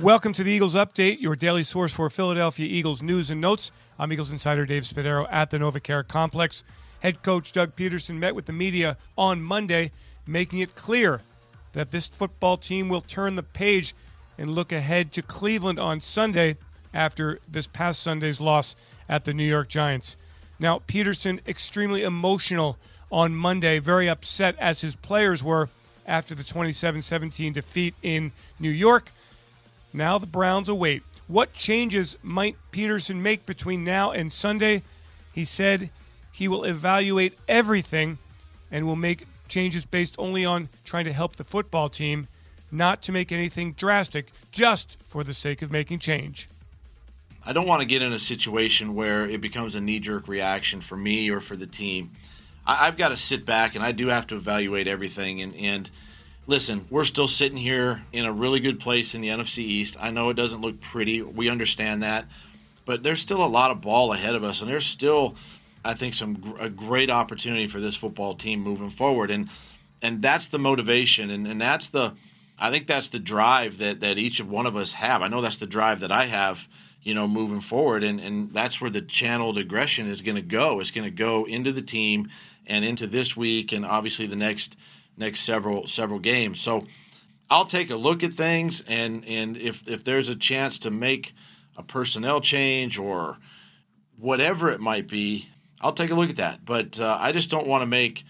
Welcome to the Eagles Update, your daily source for Philadelphia Eagles news and notes. I'm Eagles insider Dave Spadaro at the NovaCare Complex. Head coach Doug Pederson met with the media on Monday, making it clear that this football team will turn the page and look ahead to Cleveland on Sunday after this past Sunday's loss at the New York Giants. Now, Pederson extremely emotional on Monday, very upset as his players were after the 27 17 defeat in New York. Now the Browns await. What changes might Pederson make between now and Sunday? He said he will evaluate everything and will make changes based only on trying to help the football team, not to make anything drastic, just for the sake of making change. I don't want to get in a situation where it becomes a knee jerk reaction for me or for the team. I, have got to sit back and I do have to evaluate everything. And, and listen, we're still sitting here in a really good place in the NFC East. I know it doesn't look pretty. We understand that. But there's still a lot of ball ahead of us. And there's still, I think, some a great opportunity for this football team moving forward. And and that's the motivation and, and that's the I think that's the drive that, that each of one of us have. I know that's the drive that I have you know, moving forward. And, and that's where the channeled aggression is going to go. It's going to go into the team and into this week and obviously the next next several several games. So I'll take a look at things and and if if there's a chance to make a personnel change or whatever it might be, I'll take a look at that. But uh, I just don't want to make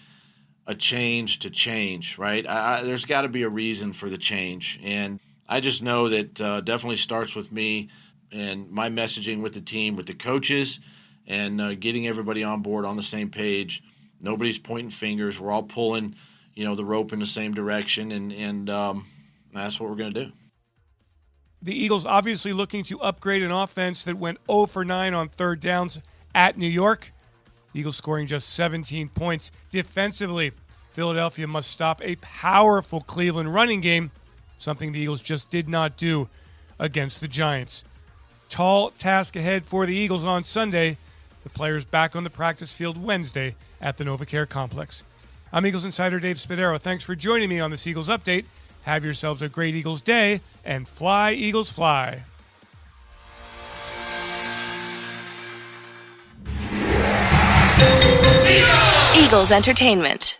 a change to change, right? I, I, there's got to be a reason for the change, and I just know that uh, definitely starts with me and my messaging with the team, with the coaches, and uh, getting everybody on board on the same page. Nobody's pointing fingers. We're all pulling, you know, the rope in the same direction, and and um, that's what we're going to do. The Eagles obviously looking to upgrade an offense that went 0 for 9 on third downs at New York. Eagles scoring just 17 points defensively. Philadelphia must stop a powerful Cleveland running game, something the Eagles just did not do against the Giants. Tall task ahead for the Eagles on Sunday. The players back on the practice field Wednesday at the NovaCare Complex. I'm Eagles insider Dave Spadaro. Thanks for joining me on this Eagles update. Have yourselves a great Eagles day and fly, Eagles, fly. Eagles Entertainment.